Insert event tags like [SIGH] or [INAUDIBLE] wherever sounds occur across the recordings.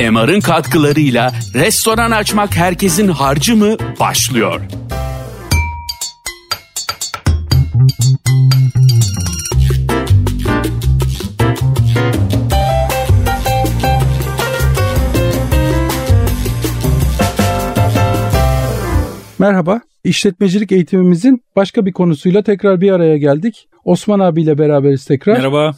MR'ın katkılarıyla restoran açmak herkesin harcı mı başlıyor. Merhaba, işletmecilik eğitimimizin başka bir konusuyla tekrar bir araya geldik. Osman abiyle beraberiz tekrar. Merhaba.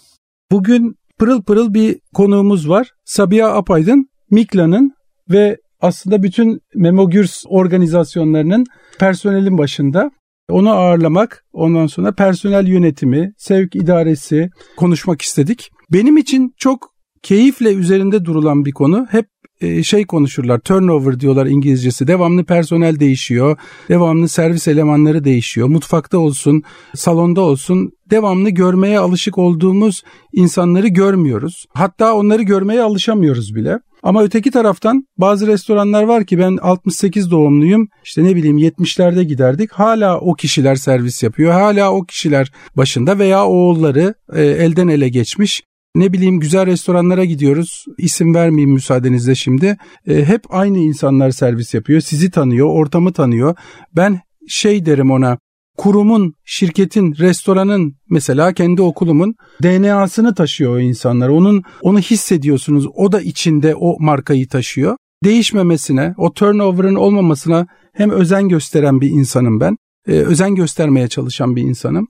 Bugün pırıl pırıl bir konuğumuz var. Sabiha Apaydın, Mikla'nın ve aslında bütün Memogürs organizasyonlarının personelin başında. Onu ağırlamak, ondan sonra personel yönetimi, sevk idaresi konuşmak istedik. Benim için çok keyifle üzerinde durulan bir konu. Hep e, şey konuşurlar turnover diyorlar İngilizcesi devamlı personel değişiyor devamlı servis elemanları değişiyor mutfakta olsun salonda olsun devamlı görmeye alışık olduğumuz insanları görmüyoruz hatta onları görmeye alışamıyoruz bile ama öteki taraftan bazı restoranlar var ki ben 68 doğumluyum işte ne bileyim 70'lerde giderdik hala o kişiler servis yapıyor hala o kişiler başında veya oğulları e, elden ele geçmiş ne bileyim güzel restoranlara gidiyoruz. İsim vermeyeyim müsaadenizle şimdi. E, hep aynı insanlar servis yapıyor. Sizi tanıyor, ortamı tanıyor. Ben şey derim ona kurumun, şirketin, restoranın mesela kendi okulumun DNA'sını taşıyor o insanlar. Onun onu hissediyorsunuz. O da içinde o markayı taşıyor. Değişmemesine, o turnover'ın olmamasına hem özen gösteren bir insanım ben. Ee, özen göstermeye çalışan bir insanım.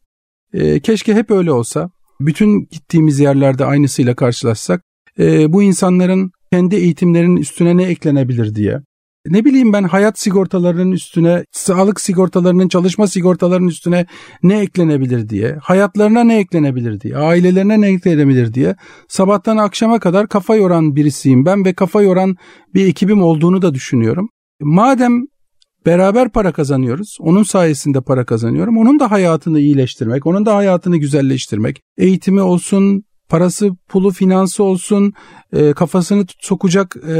Ee, keşke hep öyle olsa bütün gittiğimiz yerlerde aynısıyla karşılaşsak e, bu insanların kendi eğitimlerinin üstüne ne eklenebilir diye. Ne bileyim ben hayat sigortalarının üstüne, sağlık sigortalarının, çalışma sigortalarının üstüne ne eklenebilir diye, hayatlarına ne eklenebilir diye, ailelerine ne eklenebilir diye sabahtan akşama kadar kafa yoran birisiyim ben ve kafa yoran bir ekibim olduğunu da düşünüyorum. Madem Beraber para kazanıyoruz. Onun sayesinde para kazanıyorum. Onun da hayatını iyileştirmek, onun da hayatını güzelleştirmek. Eğitimi olsun, parası, pulu, finansı olsun, e, kafasını sokacak e,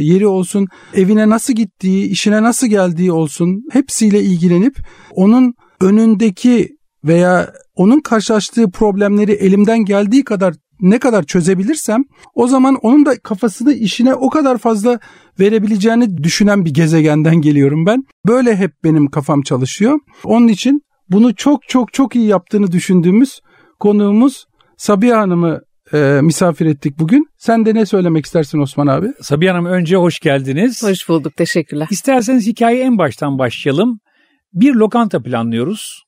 yeri olsun, evine nasıl gittiği, işine nasıl geldiği olsun hepsiyle ilgilenip onun önündeki veya onun karşılaştığı problemleri elimden geldiği kadar ne kadar çözebilirsem o zaman onun da kafasını işine o kadar fazla verebileceğini düşünen bir gezegenden geliyorum ben. Böyle hep benim kafam çalışıyor. Onun için bunu çok çok çok iyi yaptığını düşündüğümüz konuğumuz Sabiha Hanım'ı e, misafir ettik bugün. Sen de ne söylemek istersin Osman abi? Sabiha Hanım önce hoş geldiniz. Hoş bulduk teşekkürler. İsterseniz hikayeyi en baştan başlayalım. Bir lokanta planlıyoruz.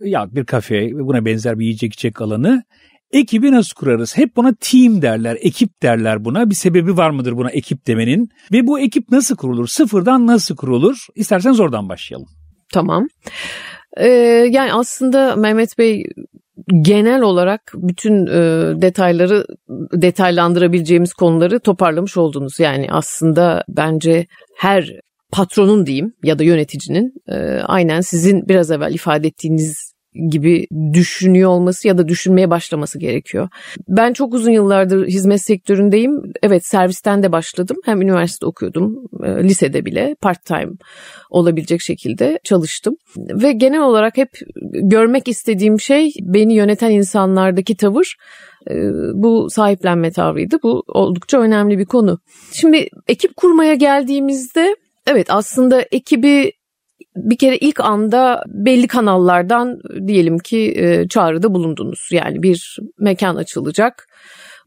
Ya bir kafe buna benzer bir yiyecek içecek alanı. Ekibi nasıl kurarız? Hep buna team derler, ekip derler buna. Bir sebebi var mıdır buna ekip demenin? Ve bu ekip nasıl kurulur? Sıfırdan nasıl kurulur? İsterseniz oradan başlayalım. Tamam. Ee, yani aslında Mehmet Bey genel olarak bütün e, detayları detaylandırabileceğimiz konuları toparlamış oldunuz. Yani aslında bence her patronun diyeyim ya da yöneticinin e, aynen sizin biraz evvel ifade ettiğiniz gibi düşünüyor olması ya da düşünmeye başlaması gerekiyor. Ben çok uzun yıllardır hizmet sektöründeyim. Evet servisten de başladım. Hem üniversite okuyordum, e, lisede bile part time olabilecek şekilde çalıştım. Ve genel olarak hep görmek istediğim şey beni yöneten insanlardaki tavır e, bu sahiplenme tavrıydı. Bu oldukça önemli bir konu. Şimdi ekip kurmaya geldiğimizde evet aslında ekibi bir kere ilk anda belli kanallardan diyelim ki e, çağrıda bulundunuz. Yani bir mekan açılacak.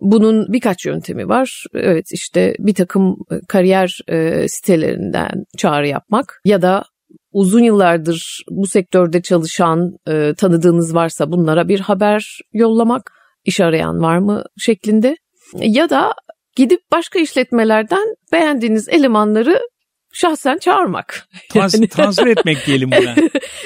Bunun birkaç yöntemi var. Evet işte bir takım e, kariyer e, sitelerinden çağrı yapmak ya da uzun yıllardır bu sektörde çalışan tanıdığınız varsa bunlara bir haber yollamak, iş arayan var mı şeklinde ya da gidip başka işletmelerden beğendiğiniz elemanları şahsen çağırmak. Trans, yani. Transfer etmek diyelim buna.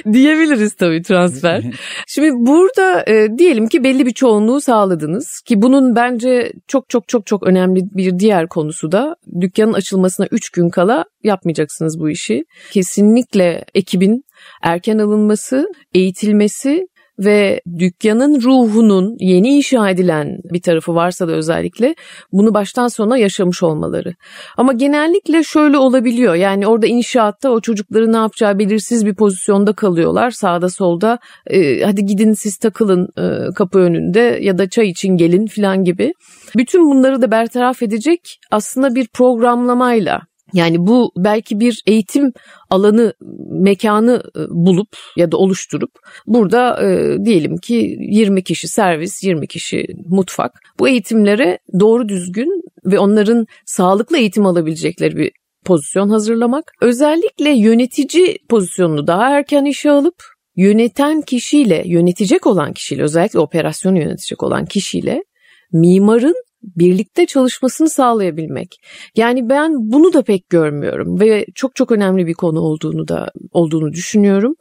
[LAUGHS] Diyebiliriz tabii transfer. [LAUGHS] Şimdi burada e, diyelim ki belli bir çoğunluğu sağladınız ki bunun bence çok çok çok çok önemli bir diğer konusu da dükkanın açılmasına 3 gün kala yapmayacaksınız bu işi. Kesinlikle ekibin erken alınması, eğitilmesi ve dükkanın ruhunun yeni inşa edilen bir tarafı varsa da özellikle bunu baştan sona yaşamış olmaları. Ama genellikle şöyle olabiliyor. Yani orada inşaatta o çocukları ne yapacağı belirsiz bir pozisyonda kalıyorlar. Sağda solda e, hadi gidin siz takılın e, kapı önünde ya da çay için gelin filan gibi. Bütün bunları da bertaraf edecek aslında bir programlamayla yani bu belki bir eğitim alanı, mekanı e, bulup ya da oluşturup burada e, diyelim ki 20 kişi servis, 20 kişi mutfak. Bu eğitimlere doğru düzgün ve onların sağlıklı eğitim alabilecekleri bir pozisyon hazırlamak. Özellikle yönetici pozisyonunu daha erken işe alıp yöneten kişiyle, yönetecek olan kişiyle, özellikle operasyonu yönetecek olan kişiyle mimarın birlikte çalışmasını sağlayabilmek. Yani ben bunu da pek görmüyorum ve çok çok önemli bir konu olduğunu da olduğunu düşünüyorum.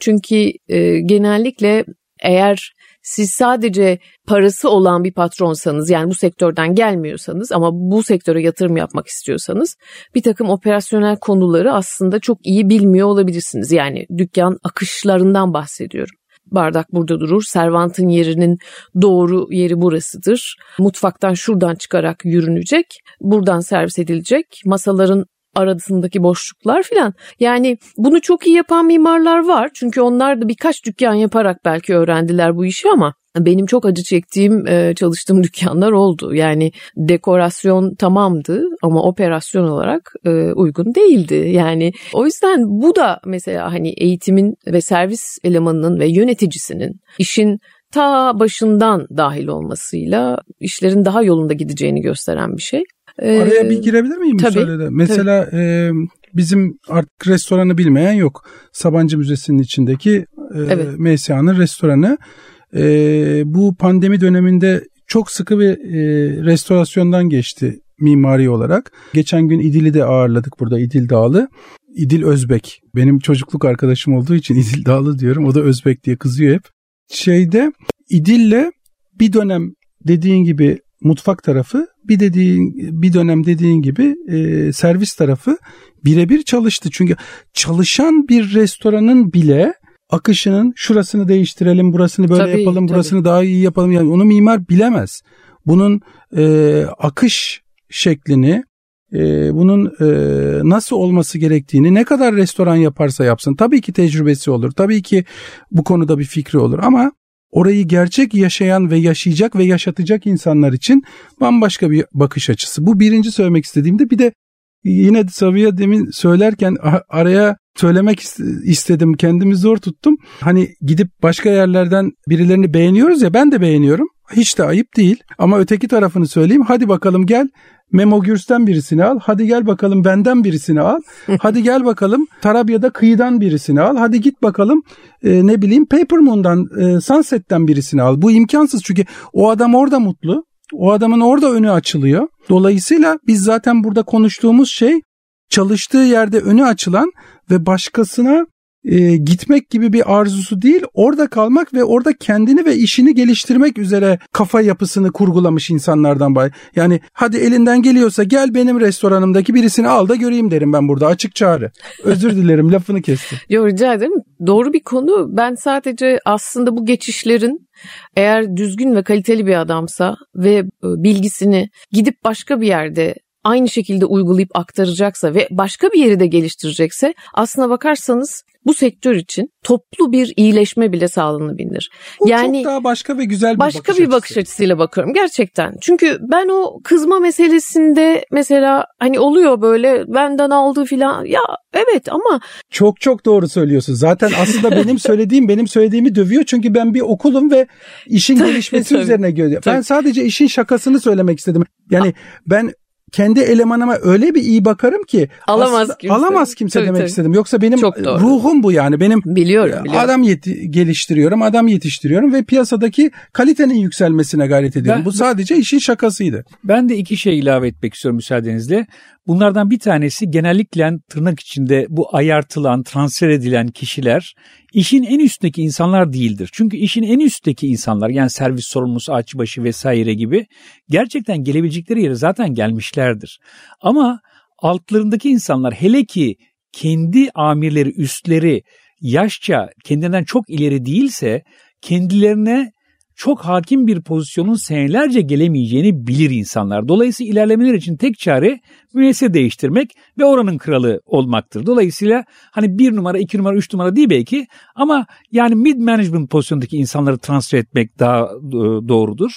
Çünkü e, genellikle eğer siz sadece parası olan bir patronsanız yani bu sektörden gelmiyorsanız ama bu sektöre yatırım yapmak istiyorsanız bir takım operasyonel konuları aslında çok iyi bilmiyor olabilirsiniz. Yani dükkan akışlarından bahsediyorum bardak burada durur. Servantın yerinin doğru yeri burasıdır. Mutfaktan şuradan çıkarak yürünecek. Buradan servis edilecek. Masaların arasındaki boşluklar filan. Yani bunu çok iyi yapan mimarlar var. Çünkü onlar da birkaç dükkan yaparak belki öğrendiler bu işi ama benim çok acı çektiğim e, çalıştığım [LAUGHS] dükkanlar oldu. Yani dekorasyon tamamdı ama operasyon olarak e, uygun değildi. Yani o yüzden bu da mesela hani eğitimin ve servis elemanının ve yöneticisinin işin ta başından dahil olmasıyla işlerin daha yolunda gideceğini gösteren bir şey. Ee, Araya bir girebilir miyim tabii, müsaade? Mesela tabii. E, bizim artık restoranı bilmeyen yok. Sabancı Müzesi'nin içindeki e, evet. MSA'nın restoranı. E, bu pandemi döneminde çok sıkı bir e, restorasyondan geçti mimari olarak. Geçen gün İdil'i de ağırladık burada İdil Dağlı. İdil Özbek. Benim çocukluk arkadaşım olduğu için [LAUGHS] İdil Dağlı diyorum. O da Özbek diye kızıyor hep. Şeyde İdil'le bir dönem dediğin gibi mutfak tarafı bir dediğin bir dönem dediğin gibi e, servis tarafı birebir çalıştı. Çünkü çalışan bir restoranın bile akışının şurasını değiştirelim, burasını böyle tabii, yapalım, tabii. burasını daha iyi yapalım. Yani onu mimar bilemez. Bunun e, akış şeklini, e, bunun e, nasıl olması gerektiğini ne kadar restoran yaparsa yapsın tabii ki tecrübesi olur. Tabii ki bu konuda bir fikri olur ama orayı gerçek yaşayan ve yaşayacak ve yaşatacak insanlar için bambaşka bir bakış açısı. Bu birinci söylemek istediğimde bir de yine Sabiha demin söylerken araya söylemek istedim. Kendimi zor tuttum. Hani gidip başka yerlerden birilerini beğeniyoruz ya ben de beğeniyorum. Hiç de ayıp değil. Ama öteki tarafını söyleyeyim. Hadi bakalım gel Memo Gürs'ten birisini al. Hadi gel bakalım benden birisini al. Hadi gel bakalım Tarabya'da kıyıdan birisini al. Hadi git bakalım e, ne bileyim Paper Moon'dan e, Sunset'ten birisini al. Bu imkansız çünkü o adam orada mutlu. O adamın orada önü açılıyor. Dolayısıyla biz zaten burada konuştuğumuz şey çalıştığı yerde önü açılan ve başkasına e, gitmek gibi bir arzusu değil, orada kalmak ve orada kendini ve işini geliştirmek üzere kafa yapısını kurgulamış insanlardan bay. Yani hadi elinden geliyorsa gel benim restoranımdaki birisini al da göreyim derim ben burada açık çağrı. Özür dilerim lafını kestim. [LAUGHS] Yok rica ederim. Doğru bir konu. Ben sadece aslında bu geçişlerin eğer düzgün ve kaliteli bir adamsa ve e, bilgisini gidip başka bir yerde aynı şekilde uygulayıp aktaracaksa ve başka bir yeri de geliştirecekse aslına bakarsanız bu sektör için toplu bir iyileşme bile sağlanabilir. Bu yani çok daha başka ve güzel bir başka bakış bir açısı. bakış açısıyla bakıyorum gerçekten. Çünkü ben o kızma meselesinde mesela hani oluyor böyle benden aldı filan ya evet ama çok çok doğru söylüyorsun. Zaten aslında benim [LAUGHS] söylediğim benim söylediğimi dövüyor çünkü ben bir okulum ve işin gelişmesi üzerine görüyorum. Ben sadece işin şakasını söylemek istedim. Yani ben kendi elemanıma öyle bir iyi bakarım ki alamaz kimse. Alamaz kimse tabii, demek tabii. istedim. Yoksa benim ruhum bu yani. Benim biliyorum, biliyorum. adam yeti- geliştiriyorum, adam yetiştiriyorum ve piyasadaki kalitenin yükselmesine gayret ediyorum. Ben, bu sadece işin şakasıydı. Ben de iki şey ilave etmek istiyorum müsaadenizle. Bunlardan bir tanesi genellikle tırnak içinde bu ayartılan, transfer edilen kişiler işin en üstteki insanlar değildir. Çünkü işin en üstteki insanlar yani servis sorumlusu, açbaşı vesaire gibi gerçekten gelebilecekleri yere zaten gelmişlerdir. Ama altlarındaki insanlar hele ki kendi amirleri, üstleri yaşça kendinden çok ileri değilse kendilerine çok hakim bir pozisyonun senelerce gelemeyeceğini bilir insanlar. Dolayısıyla ilerlemeler için tek çare müessese değiştirmek ve oranın kralı olmaktır. Dolayısıyla hani bir numara, iki numara, üç numara değil belki ama yani mid management pozisyondaki insanları transfer etmek daha e, doğrudur.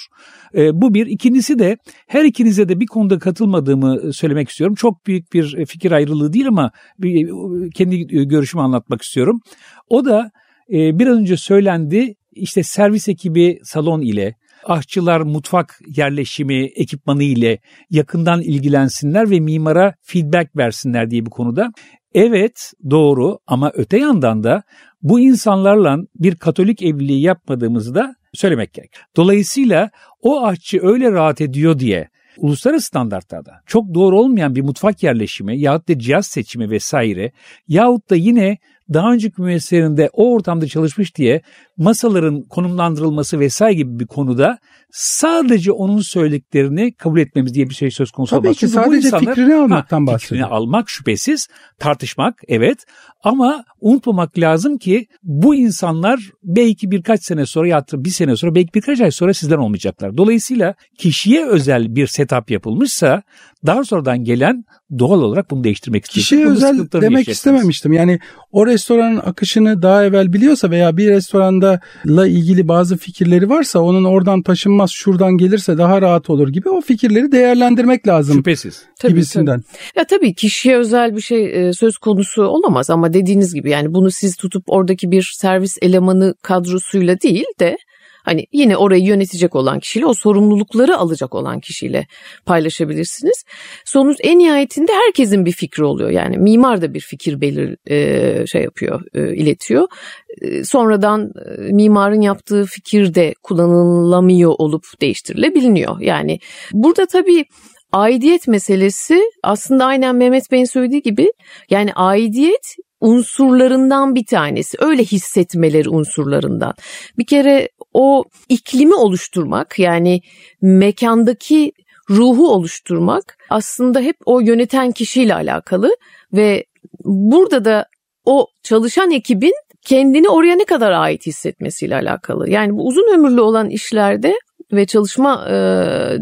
E, bu bir. İkincisi de her ikinize de bir konuda katılmadığımı söylemek istiyorum. Çok büyük bir fikir ayrılığı değil ama bir, kendi görüşümü anlatmak istiyorum. O da e, biraz önce söylendi işte servis ekibi salon ile, aşçılar mutfak yerleşimi ekipmanı ile yakından ilgilensinler ve mimara feedback versinler diye bu konuda. Evet doğru ama öte yandan da bu insanlarla bir katolik evliliği yapmadığımızı da söylemek gerek. Dolayısıyla o aşçı öyle rahat ediyor diye uluslararası standartlarda çok doğru olmayan bir mutfak yerleşimi yahut da cihaz seçimi vesaire yahut da yine daha önceki müesseselerinde o ortamda çalışmış diye masaların konumlandırılması vesaire gibi bir konuda sadece onun söylediklerini kabul etmemiz diye bir şey söz konusu Tabii olmaz. ki Çünkü sadece insanlar- fikrini almaktan bahsediyor. Fikrini almak şüphesiz, tartışmak evet ama unutmamak lazım ki bu insanlar belki birkaç sene sonra ya bir sene sonra belki birkaç ay sonra sizden olmayacaklar. Dolayısıyla kişiye özel bir setup yapılmışsa daha sonradan gelen doğal olarak bunu değiştirmek istiyor. Kişiye Bunun özel demek istememiştim. Yani o restoranın akışını daha evvel biliyorsa veya bir restoranda la ilgili bazı fikirleri varsa onun oradan taşınmaz şuradan gelirse daha rahat olur gibi o fikirleri değerlendirmek lazım Şüphesiz. Tabii, gibisinden. Ya tabii kişiye özel bir şey e, söz konusu olamaz ama dediğiniz gibi yani bunu siz tutup oradaki bir servis elemanı kadrosuyla değil de hani yine orayı yönetecek olan kişiyle o sorumlulukları alacak olan kişiyle paylaşabilirsiniz. Sonuç en nihayetinde herkesin bir fikri oluyor. Yani mimar da bir fikir belir e, şey yapıyor, e, iletiyor. E, sonradan e, mimarın yaptığı fikir de kullanılamıyor olup değiştirilebiliyor. Yani burada tabii aidiyet meselesi aslında aynen Mehmet Bey'in söylediği gibi yani aidiyet unsurlarından bir tanesi. Öyle hissetmeleri unsurlarından. Bir kere o iklimi oluşturmak yani mekandaki ruhu oluşturmak aslında hep o yöneten kişiyle alakalı ve burada da o çalışan ekibin kendini oraya ne kadar ait hissetmesiyle alakalı. Yani bu uzun ömürlü olan işlerde ve çalışma e,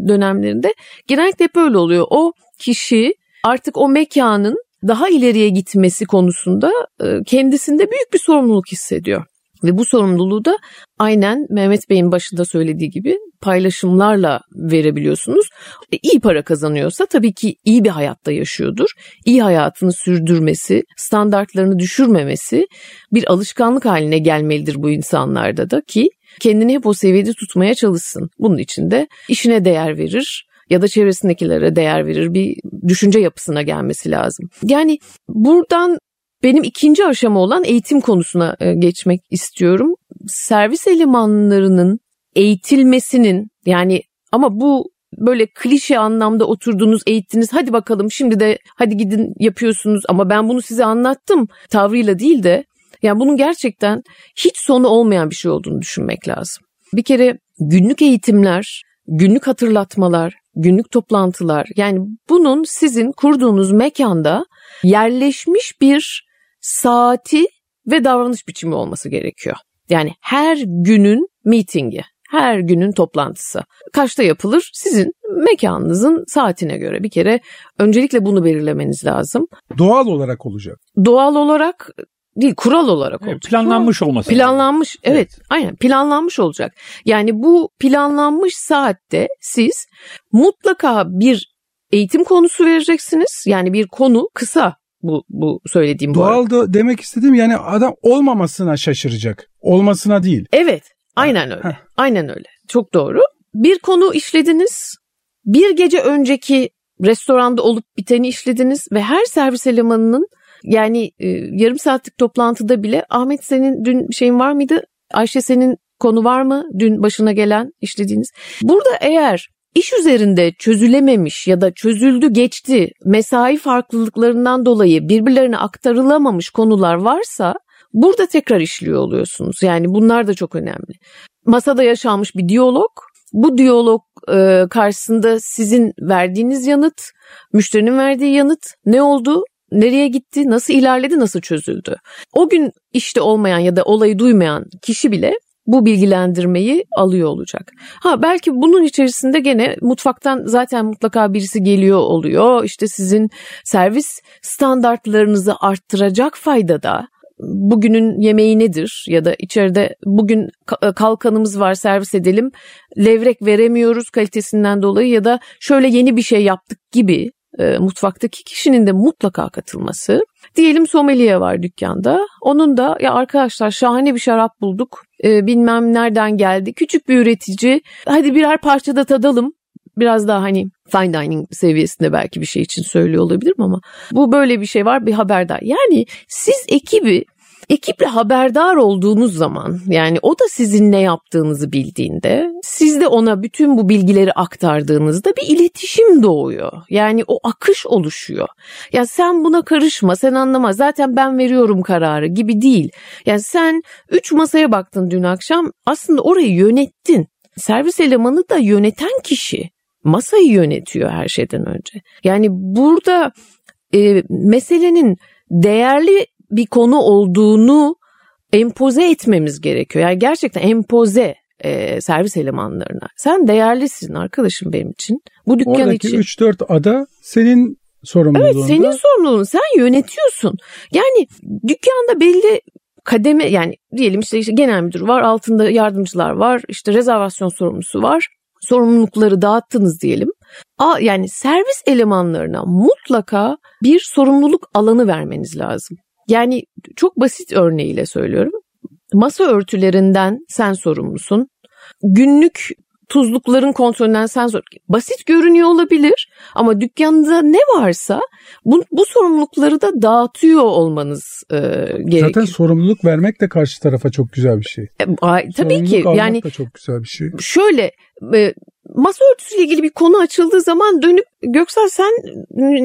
dönemlerinde genellikle hep öyle oluyor. O kişi artık o mekanın daha ileriye gitmesi konusunda e, kendisinde büyük bir sorumluluk hissediyor. Ve bu sorumluluğu da aynen Mehmet Bey'in başında söylediği gibi paylaşımlarla verebiliyorsunuz. E, iyi para kazanıyorsa tabii ki iyi bir hayatta yaşıyordur. İyi hayatını sürdürmesi, standartlarını düşürmemesi bir alışkanlık haline gelmelidir bu insanlarda da ki kendini hep o seviyede tutmaya çalışsın. Bunun için de işine değer verir ya da çevresindekilere değer verir bir düşünce yapısına gelmesi lazım. Yani buradan benim ikinci aşama olan eğitim konusuna e, geçmek istiyorum. Servis elemanlarının eğitilmesinin yani ama bu böyle klişe anlamda oturdunuz eğittiniz hadi bakalım şimdi de hadi gidin yapıyorsunuz ama ben bunu size anlattım tavrıyla değil de yani bunun gerçekten hiç sonu olmayan bir şey olduğunu düşünmek lazım. Bir kere günlük eğitimler, günlük hatırlatmalar, günlük toplantılar yani bunun sizin kurduğunuz mekanda yerleşmiş bir saati ve davranış biçimi olması gerekiyor. Yani her günün meetingi, her günün toplantısı. Kaçta yapılır? Sizin mekanınızın saatine göre bir kere öncelikle bunu belirlemeniz lazım. Doğal olarak olacak. Doğal olarak değil kural olarak olacak. Planlanmış olması. Planlanmış evet, Evet. aynen planlanmış olacak. Yani bu planlanmış saatte siz mutlaka bir eğitim konusu vereceksiniz. Yani bir konu kısa bu bu söylediğim bu. arada. Doğal da demek istediğim yani adam olmamasına şaşıracak. Olmasına değil. Evet, aynen öyle. Heh. Aynen öyle. Çok doğru. Bir konu işlediniz. Bir gece önceki restoranda olup biteni işlediniz ve her servis elemanının yani e, yarım saatlik toplantıda bile Ahmet senin dün şeyin var mıydı? Ayşe senin konu var mı? Dün başına gelen işlediğiniz. Burada eğer iş üzerinde çözülememiş ya da çözüldü geçti mesai farklılıklarından dolayı birbirlerine aktarılamamış konular varsa burada tekrar işliyor oluyorsunuz. Yani bunlar da çok önemli. Masada yaşanmış bir diyalog. Bu diyalog e, karşısında sizin verdiğiniz yanıt, müşterinin verdiği yanıt ne oldu? Nereye gitti? Nasıl ilerledi? Nasıl çözüldü? O gün işte olmayan ya da olayı duymayan kişi bile bu bilgilendirmeyi alıyor olacak. Ha belki bunun içerisinde gene mutfaktan zaten mutlaka birisi geliyor oluyor. İşte sizin servis standartlarınızı arttıracak faydada bugünün yemeği nedir ya da içeride bugün kalkanımız var servis edelim levrek veremiyoruz kalitesinden dolayı ya da şöyle yeni bir şey yaptık gibi e, mutfaktaki kişinin de mutlaka katılması. Diyelim sommelier var dükkanda. Onun da ya arkadaşlar şahane bir şarap bulduk. E, bilmem nereden geldi. Küçük bir üretici. Hadi birer parçada tadalım. Biraz daha hani fine dining seviyesinde belki bir şey için söylüyor olabilirim ama bu böyle bir şey var bir haberdar. Yani siz ekibi ekiple haberdar olduğunuz zaman yani o da sizin ne yaptığınızı bildiğinde siz de ona bütün bu bilgileri aktardığınızda bir iletişim doğuyor. Yani o akış oluşuyor. Ya sen buna karışma sen anlama zaten ben veriyorum kararı gibi değil. Yani sen üç masaya baktın dün akşam aslında orayı yönettin. Servis elemanı da yöneten kişi masayı yönetiyor her şeyden önce. Yani burada e, meselenin değerli bir konu olduğunu empoze etmemiz gerekiyor. Yani gerçekten empoze e, servis elemanlarına. Sen değerlisin arkadaşım benim için. Bu dükkan Oradaki için. Oradaki 3-4 ada senin sorumluluğunda. Evet senin sorumluluğun. Sen yönetiyorsun. Yani dükkanda belli kademe yani diyelim işte, işte genel müdür var altında yardımcılar var işte rezervasyon sorumlusu var sorumlulukları dağıttınız diyelim. A, yani servis elemanlarına mutlaka bir sorumluluk alanı vermeniz lazım. Yani çok basit örneğiyle söylüyorum. Masa örtülerinden sen sorumlusun. Günlük tuzlukların kontrolünden sen sor. Basit görünüyor olabilir ama dükkanda ne varsa bu, bu sorumlulukları da dağıtıyor olmanız e, gerekiyor. Zaten sorumluluk vermek de karşı tarafa çok güzel bir şey. E, tabii sorumluluk ki yani çok güzel bir şey. Şöyle e, masa örtüsüyle ilgili bir konu açıldığı zaman dönüp Göksel sen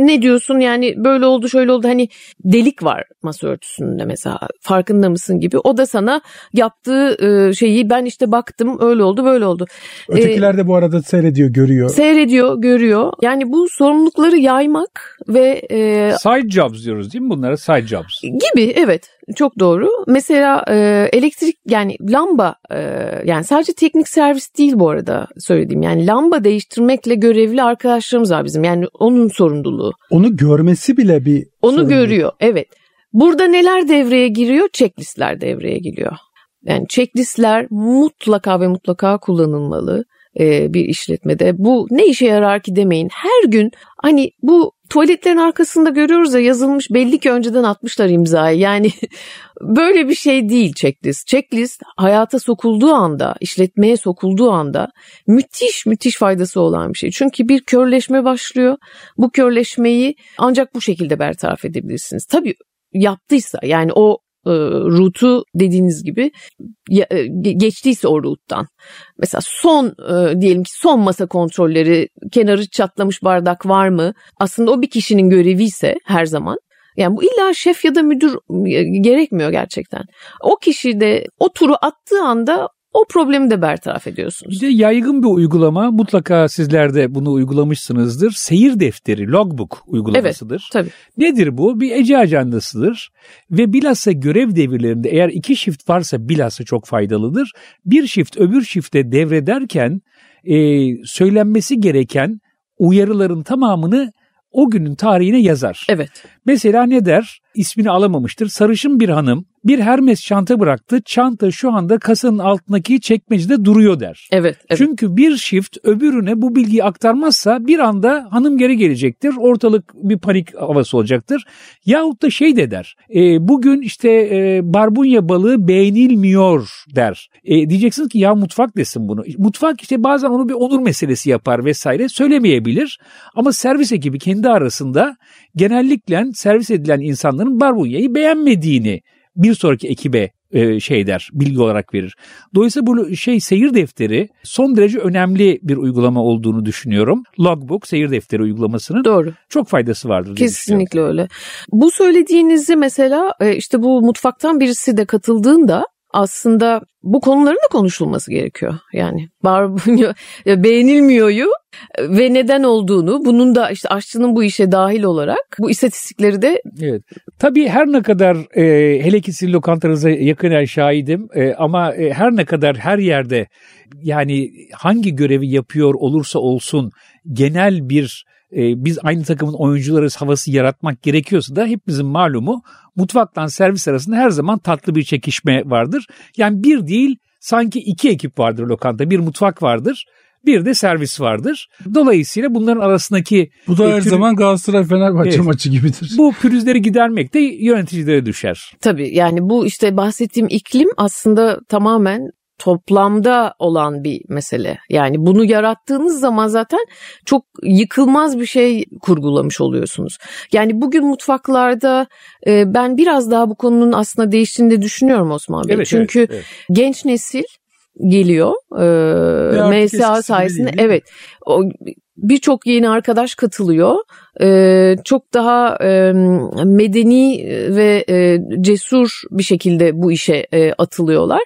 ne diyorsun? Yani böyle oldu şöyle oldu. Hani delik var masa örtüsünde mesela. Farkında mısın gibi. O da sana yaptığı e, şeyi ben işte baktım öyle oldu böyle oldu. Ötekiler de bu arada seyrediyor görüyor. Seyrediyor görüyor. Yani bu sorumlulukları yaymak ve e, side jobs diyoruz değil mi bunlara? Side jobs. Gibi evet. Çok doğru. Mesela e, elektrik yani lamba e, yani sadece teknik servis değil bu arada söylediğim. Yani lamba değiştirmekle görevli arkadaşlarımız var bizim. Yani onun sorumluluğu. Onu görmesi bile bir Onu görüyor. Evet. Burada neler devreye giriyor? Checklistler devreye giriyor. Yani checklistler mutlaka ve mutlaka kullanılmalı e, bir işletmede. Bu ne işe yarar ki demeyin. Her gün hani bu tuvaletlerin arkasında görüyoruz ya yazılmış belli ki önceden atmışlar imzayı. Yani [LAUGHS] böyle bir şey değil checklist. Checklist hayata sokulduğu anda, işletmeye sokulduğu anda müthiş müthiş faydası olan bir şey. Çünkü bir körleşme başlıyor. Bu körleşmeyi ancak bu şekilde bertaraf edebilirsiniz. Tabii yaptıysa yani o rutu dediğiniz gibi e, geçtiyse o ruttan. Mesela son e, diyelim ki son masa kontrolleri kenarı çatlamış bardak var mı? Aslında o bir kişinin görevi ise her zaman yani bu illa şef ya da müdür e, gerekmiyor gerçekten. O kişi de o turu attığı anda o problemi de bertaraf ediyorsunuz. İşte yaygın bir uygulama mutlaka sizler de bunu uygulamışsınızdır. Seyir defteri, logbook uygulamasıdır. Evet, tabii. Nedir bu? Bir Ece ajandasıdır ve bilhassa görev devirlerinde eğer iki shift varsa bilhassa çok faydalıdır. Bir shift öbür shifte devrederken e, söylenmesi gereken uyarıların tamamını o günün tarihine yazar. Evet. Mesela ne der? İsmini alamamıştır. Sarışın bir hanım bir Hermes çanta bıraktı. Çanta şu anda kasanın altındaki çekmecede duruyor der. Evet, evet. Çünkü bir shift öbürüne bu bilgiyi aktarmazsa bir anda hanım geri gelecektir. Ortalık bir panik havası olacaktır. Yahut da şey de der. E, bugün işte e, barbunya balığı beğenilmiyor der. E, diyeceksiniz ki ya mutfak desin bunu. Mutfak işte bazen onu bir onur meselesi yapar vesaire söylemeyebilir. Ama servis ekibi kendi arasında genellikle servis edilen insanların barbunyayı beğenmediğini bir sonraki ekibe e, şey der, bilgi olarak verir. Dolayısıyla bu şey seyir defteri son derece önemli bir uygulama olduğunu düşünüyorum. Logbook seyir defteri uygulamasının Doğru. çok faydası vardır. Kesinlikle öyle. Bu söylediğinizi mesela e, işte bu mutfaktan birisi de katıldığında aslında bu konuların da konuşulması gerekiyor. Yani barbunya beğenilmiyoryu ve neden olduğunu bunun da işte aşçının bu işe dahil olarak bu istatistikleri de Evet. Tabii her ne kadar e, hele ki sizin lokantanıza yakinen şahidim e, ama e, her ne kadar her yerde yani hangi görevi yapıyor olursa olsun genel bir e, biz aynı takımın oyuncularız havası yaratmak gerekiyorsa da hepimizin malumu mutfaktan servis arasında her zaman tatlı bir çekişme vardır. Yani bir değil sanki iki ekip vardır lokanta. Bir mutfak vardır. Bir de servis vardır. Dolayısıyla bunların arasındaki Bu da her pürü- zaman Galatasaray Fenerbahçe Evet. maçı gibidir. bu pürüzleri gidermek de yöneticilere düşer. tabii yani bu işte bahsettiğim iklim aslında tamamen toplamda olan bir mesele. Yani bunu yarattığınız zaman zaten çok yıkılmaz bir şey kurgulamış oluyorsunuz. Yani bugün mutfaklarda e, ben biraz daha bu konunun aslında değiştiğini de düşünüyorum Osman Bey. Evet, Çünkü evet, evet. genç nesil geliyor. Ee, MSA sayesinde değil, değil mi? evet. O birçok yeni arkadaş katılıyor. Ee, çok daha e, medeni ve e, cesur bir şekilde bu işe e, atılıyorlar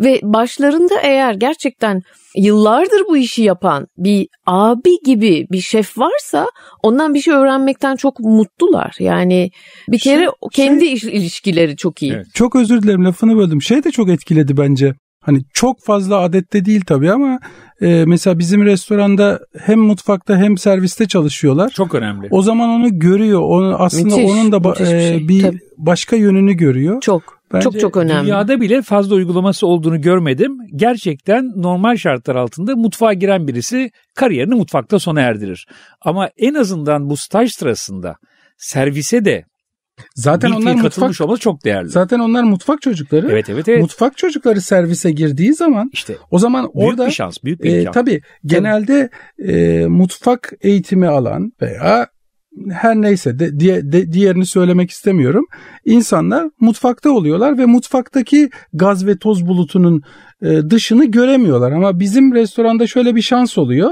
ve başlarında eğer gerçekten yıllardır bu işi yapan bir abi gibi bir şef varsa ondan bir şey öğrenmekten çok mutlular. Yani bir Şey- kere o kendi iş- ilişkileri çok iyi. Evet. Çok özür dilerim lafını böldüm. Şey de çok etkiledi bence. Hani çok fazla adette değil tabii ama e, mesela bizim restoranda hem mutfakta hem serviste çalışıyorlar. Çok önemli. O zaman onu görüyor. Onu aslında Müthiş, onun da ba- bir e, şey, bir tabii. başka yönünü görüyor. Çok Bence çok çok önemli. Dünyada bile fazla uygulaması olduğunu görmedim. Gerçekten normal şartlar altında mutfağa giren birisi kariyerini mutfakta sona erdirir. Ama en azından bu staj sırasında servise de Zaten onlar mutfak olması çok değerli. zaten onlar mutfak çocukları. Evet evet evet. Mutfak çocukları servise girdiği zaman işte o zaman büyük orada bir şans, büyük bir E, imkan. tabii genelde e, mutfak eğitimi alan veya her neyse de, diye, de- diğerini söylemek istemiyorum. İnsanlar mutfakta oluyorlar ve mutfaktaki gaz ve toz bulutunun e, dışını göremiyorlar. Ama bizim restoranda şöyle bir şans oluyor.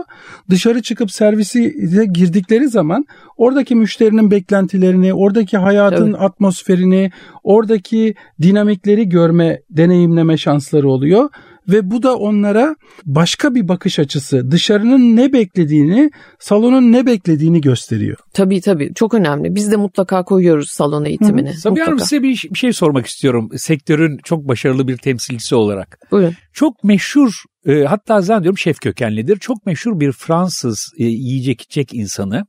Dışarı çıkıp servise girdikleri zaman oradaki müşterinin beklentilerini, oradaki hayatın Tabii. atmosferini, oradaki dinamikleri görme, deneyimleme şansları oluyor ve bu da onlara başka bir bakış açısı, dışarının ne beklediğini, salonun ne beklediğini gösteriyor. Tabii tabii çok önemli. Biz de mutlaka koyuyoruz salon eğitimini. Sabiha Hanım size bir, bir şey sormak istiyorum. Sektörün çok başarılı bir temsilcisi olarak. Buyurun. Çok meşhur e, hatta zannediyorum şef kökenlidir. Çok meşhur bir Fransız e, yiyecek içecek insanı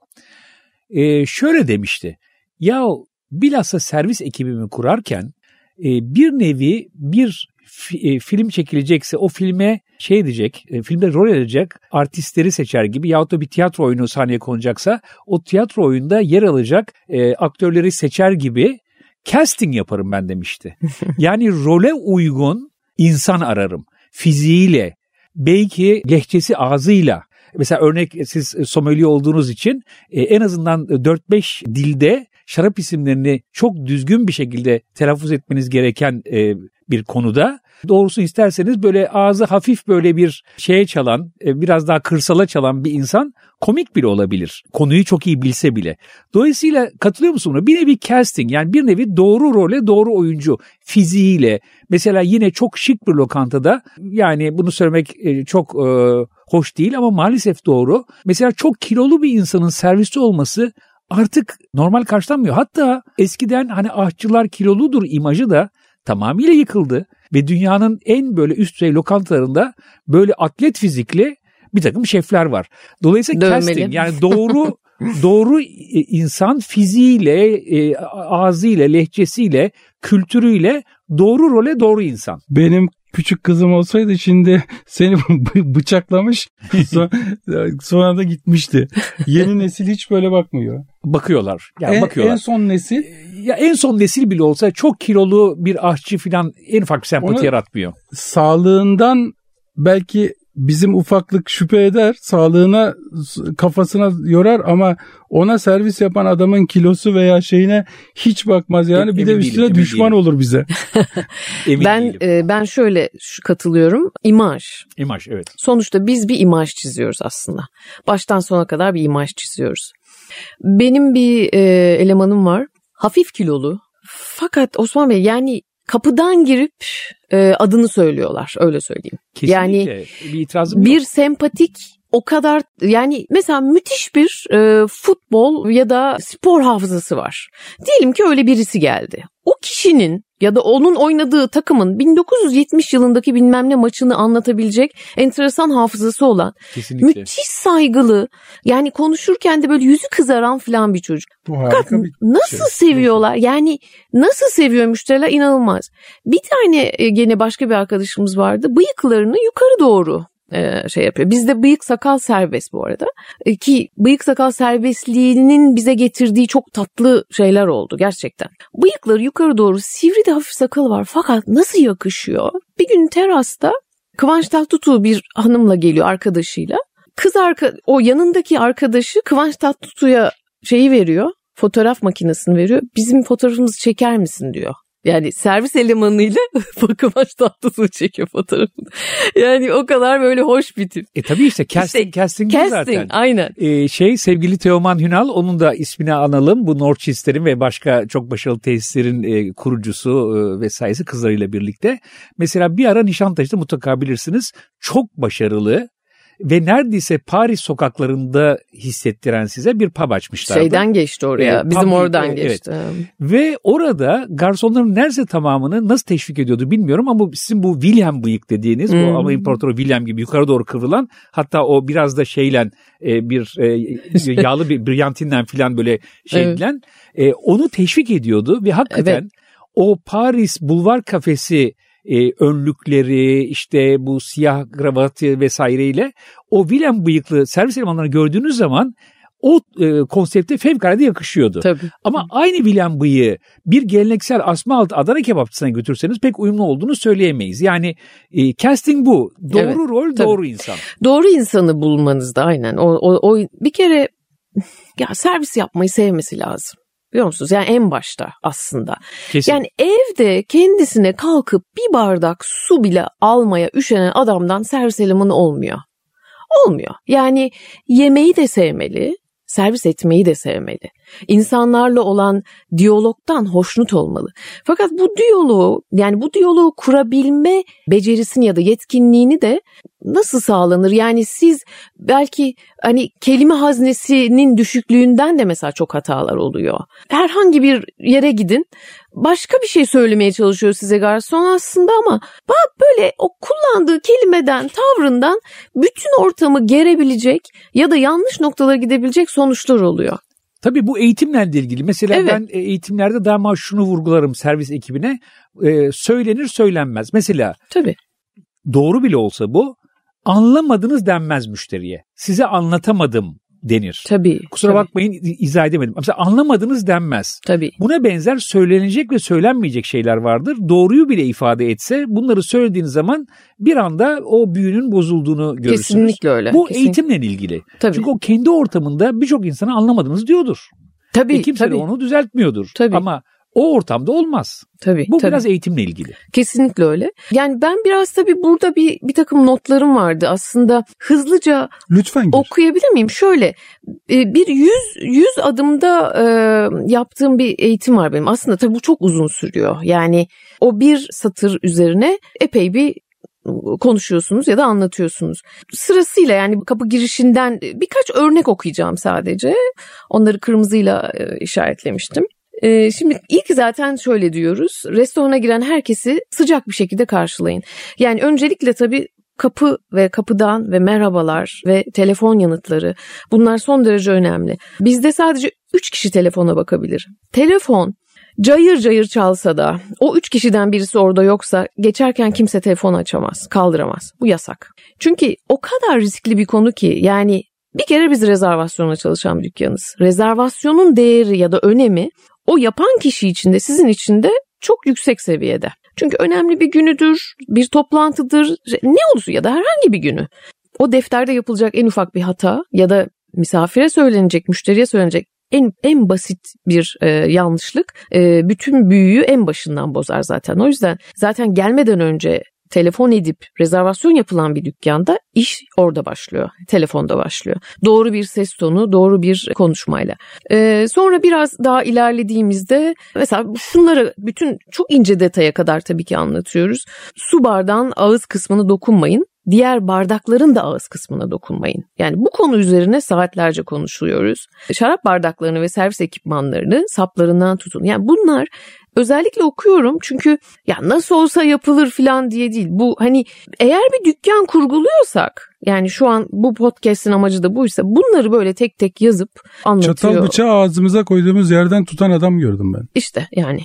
e, şöyle demişti. Ya bilhassa servis ekibimi kurarken e, bir nevi bir fi- e, film çekilecekse o filme şey diyecek, e, filmde rol edecek artistleri seçer gibi yahut da bir tiyatro oyunu sahneye konacaksa o tiyatro oyunda yer alacak e, aktörleri seçer gibi casting yaparım ben demişti. [LAUGHS] Yani role uygun insan ararım. Fiziğiyle, belki lehçesi ağzıyla. Mesela örnek siz sommelier olduğunuz için e, en azından 4-5 dilde şarap isimlerini çok düzgün bir şekilde telaffuz etmeniz gereken e, bir konuda doğrusunu isterseniz böyle ağzı hafif böyle bir şeye çalan, e, biraz daha kırsala çalan bir insan komik bile olabilir. Konuyu çok iyi bilse bile. Dolayısıyla katılıyor musun buna? Bir nevi casting yani bir nevi doğru role doğru oyuncu fiziğiyle. Mesela yine çok şık bir lokantada yani bunu söylemek e, çok e, hoş değil ama maalesef doğru. Mesela çok kilolu bir insanın serviste olması artık normal karşılanmıyor. Hatta eskiden hani aşçılar kiloludur imajı da tamamıyla yıkıldı. Ve dünyanın en böyle üst düzey lokantalarında böyle atlet fizikli bir takım şefler var. Dolayısıyla Dövmeli. casting yani doğru [LAUGHS] doğru e, insan fiziğiyle, e, ağzıyla, lehçesiyle, kültürüyle doğru role doğru insan. Benim küçük kızım olsaydı şimdi [LAUGHS] seni bı- bıçaklamış [LAUGHS] son- sonra da gitmişti. Yeni [LAUGHS] nesil hiç böyle bakmıyor. Bakıyorlar. Yani en, bakıyorlar. en son nesil ya en son nesil bile olsa çok kilolu bir aşçı falan en ufak bir sempati Onu- yaratmıyor. sağlığından belki bizim ufaklık şüphe eder. Sağlığına kafasına yorar ama ona servis yapan adamın kilosu veya şeyine hiç bakmaz. Yani bir Emin de değilim, üstüne emin düşman değilim. olur bize. [LAUGHS] Emin Ben değilim. e, ben şöyle şu- katılıyorum. İmaj. İmaj evet. Sonuçta biz bir imaj çiziyoruz aslında. Baştan sona kadar bir imaj çiziyoruz. Benim bir e, elemanım var. Hafif kilolu. Fakat Osman Bey yani kapıdan girip e, adını söylüyorlar öyle söyleyeyim. Kesinlikle. Yani bir itirazım bir yok. sempatik o kadar yani mesela müthiş bir e, futbol ya da spor hafızası var. Diyelim ki öyle birisi geldi. O kişinin ya da onun oynadığı takımın 1970 yılındaki bilmem ne maçını anlatabilecek enteresan hafızası olan Kesinlikle. müthiş saygılı yani konuşurken de böyle yüzü kızaran falan bir çocuk. Bu harika bir Nasıl şey. seviyorlar? Yani nasıl seviyor müşteriler inanılmaz. Bir tane e, gene başka bir arkadaşımız vardı. Bıyıklarını yukarı doğru e, şey yapıyor. Bizde bıyık sakal serbest bu arada. E, Ki bıyık sakal serbestliğinin bize getirdiği çok tatlı şeyler oldu gerçekten. Bıyıkları yukarı doğru sivri de hafif sakalı var fakat nasıl yakışıyor? Bir gün terasta Kıvanç Tatlıtuğ bir hanımla geliyor arkadaşıyla. Kız arka, o yanındaki arkadaşı Kıvanç Tatlıtuğ'a şeyi veriyor. Fotoğraf makinesini veriyor. Bizim fotoğrafımızı çeker misin diyor. Yani servis elemanıyla [LAUGHS] Kıvanç Tatlıtuğ çekiyor fotoğrafını. Yani o kadar böyle hoş bir tip. E tabii işte casting, casting, bu Casting zaten. aynen. Ee, şey sevgili Teoman Hünal onun da ismini analım. Bu Northchester'in ve başka çok başarılı tesislerin e, kurucusu e, vesairesi kızlarıyla birlikte. Mesela bir ara Nişantaşı'da mutlaka bilirsiniz çok başarılı ve neredeyse Paris sokaklarında hissettiren size bir pub açmışlardı. Şeyden geçti oraya. Ee, Bizim pub- oradan evet. geçti. Ve orada garsonların neredeyse tamamını nasıl teşvik ediyordu bilmiyorum ama sizin bu William bıyık dediğiniz Hmm. bu ama İmparatoru William gibi yukarı doğru kıvrılan hatta o biraz da şeyle e, bir e, [LAUGHS] yağlı bir brilyantinden falan böyle şey Evet. e, onu teşvik ediyordu ve hakikaten Evet. o Paris bulvar kafesi e, önlükleri işte bu siyah kravatı vesaireyle o William bıyıklı servis elemanlarını gördüğünüz zaman o e, konsepte fevkalade yakışıyordu. Tabii. Ama aynı William bıyığı bir geleneksel asma altı Adana kebapçısına götürseniz pek uyumlu olduğunu söyleyemeyiz. Yani e, casting bu. Doğru Evet, rol, tabii. doğru insan. Doğru insanı bulmanızda aynen. O, o, o bir kere [LAUGHS] ya servis yapmayı sevmesi lazım. Biliyor musunuz? Yani en başta aslında. Kesin. Yani evde kendisine kalkıp bir bardak su bile almaya üşenen adamdan servis elemanı olmuyor. Olmuyor. Yani yemeği de sevmeli, servis etmeyi de sevmeli. İnsanlarla olan diyalogtan hoşnut olmalı. Fakat bu diyaloğu yani bu diyaloğu kurabilme becerisini ya da yetkinliğini de nasıl sağlanır? Yani siz belki hani kelime haznesinin düşüklüğünden de mesela çok hatalar oluyor. Herhangi bir yere gidin başka bir şey söylemeye çalışıyor size garson aslında ama bak böyle o kullandığı kelimeden, tavrından bütün ortamı gerebilecek ya da yanlış noktalara gidebilecek sonuçlar oluyor. Tabii bu eğitimle de ilgili. Mesela Evet. ben e, eğitimlerde daima şunu vurgularım servis ekibine. E, söylenir söylenmez. Mesela Tabii. doğru bile olsa bu anlamadınız denmez müşteriye. Size anlatamadım denir. Tabii. Kusura tabii, bakmayın izah edemedim. Mesela anlamadınız denmez. Tabii. Buna benzer söylenecek ve söylenmeyecek şeyler vardır. Doğruyu bile ifade etse bunları söylediğiniz zaman bir anda o büyünün bozulduğunu görürsünüz. Kesinlikle öyle. Bu kesinlikle. eğitimle ilgili. Tabii. Çünkü o kendi ortamında birçok insana anlamadınız diyordur. tabii, Ve kimse de tabii, onu düzeltmiyordur. Tabii. Ama o ortamda olmaz. tabii, Bu tabii. biraz eğitimle ilgili. Kesinlikle öyle. Yani ben biraz tabii burada bir bir takım notlarım vardı. Aslında hızlıca Lütfen gir. okuyabilir miyim? Şöyle e, bir yüz yüz adımda e, yaptığım bir eğitim var benim. Aslında tabii bu çok uzun sürüyor. Yani o bir satır üzerine epey bir konuşuyorsunuz ya da anlatıyorsunuz. Sırasıyla yani kapı girişinden birkaç örnek okuyacağım sadece. Onları kırmızıyla e, işaretlemiştim. E, Şimdi ilk zaten şöyle diyoruz. Restorana giren herkesi sıcak bir şekilde karşılayın. Yani öncelikle tabii kapı ve kapıdan ve merhabalar ve telefon yanıtları bunlar son derece önemli. Bizde sadece 3 kişi telefona bakabilir. Telefon cayır cayır çalsa da o 3 kişiden birisi orada yoksa geçerken kimse telefon açamaz, kaldıramaz. Bu yasak. Çünkü o kadar riskli bir konu ki yani bir kere biz rezervasyonla çalışan bir dükkanız. Rezervasyonun değeri ya da önemi o yapan kişi için de sizin için de çok yüksek seviyede. Çünkü önemli bir günüdür, bir toplantıdır, ne olursa ya da herhangi bir günü. O defterde yapılacak en ufak bir hata ya da misafire söylenecek, müşteriye söylenecek en en basit bir e, yanlışlık e, bütün büyüyü en başından bozar zaten. O yüzden zaten gelmeden önce telefon edip rezervasyon yapılan bir dükkanda iş orada başlıyor. Telefonda başlıyor. Doğru bir ses tonu, doğru bir konuşmayla. Ee, sonra biraz daha ilerlediğimizde mesela şunları bütün çok ince detaya kadar tabii ki anlatıyoruz. Su bardağın ağız kısmını dokunmayın diğer bardakların da ağız kısmına dokunmayın. Yani bu konu üzerine saatlerce konuşuyoruz. Şarap bardaklarını ve servis ekipmanlarını saplarından tutun. Yani bunlar özellikle okuyorum çünkü ya nasıl olsa yapılır falan diye değil. Bu hani eğer bir dükkan kurguluyorsak yani şu an bu podcast'in amacı da buysa bunları böyle tek tek yazıp anlatıyor. Çatal bıçağı ağzımıza koyduğumuz yerden tutan adam gördüm ben. İşte yani.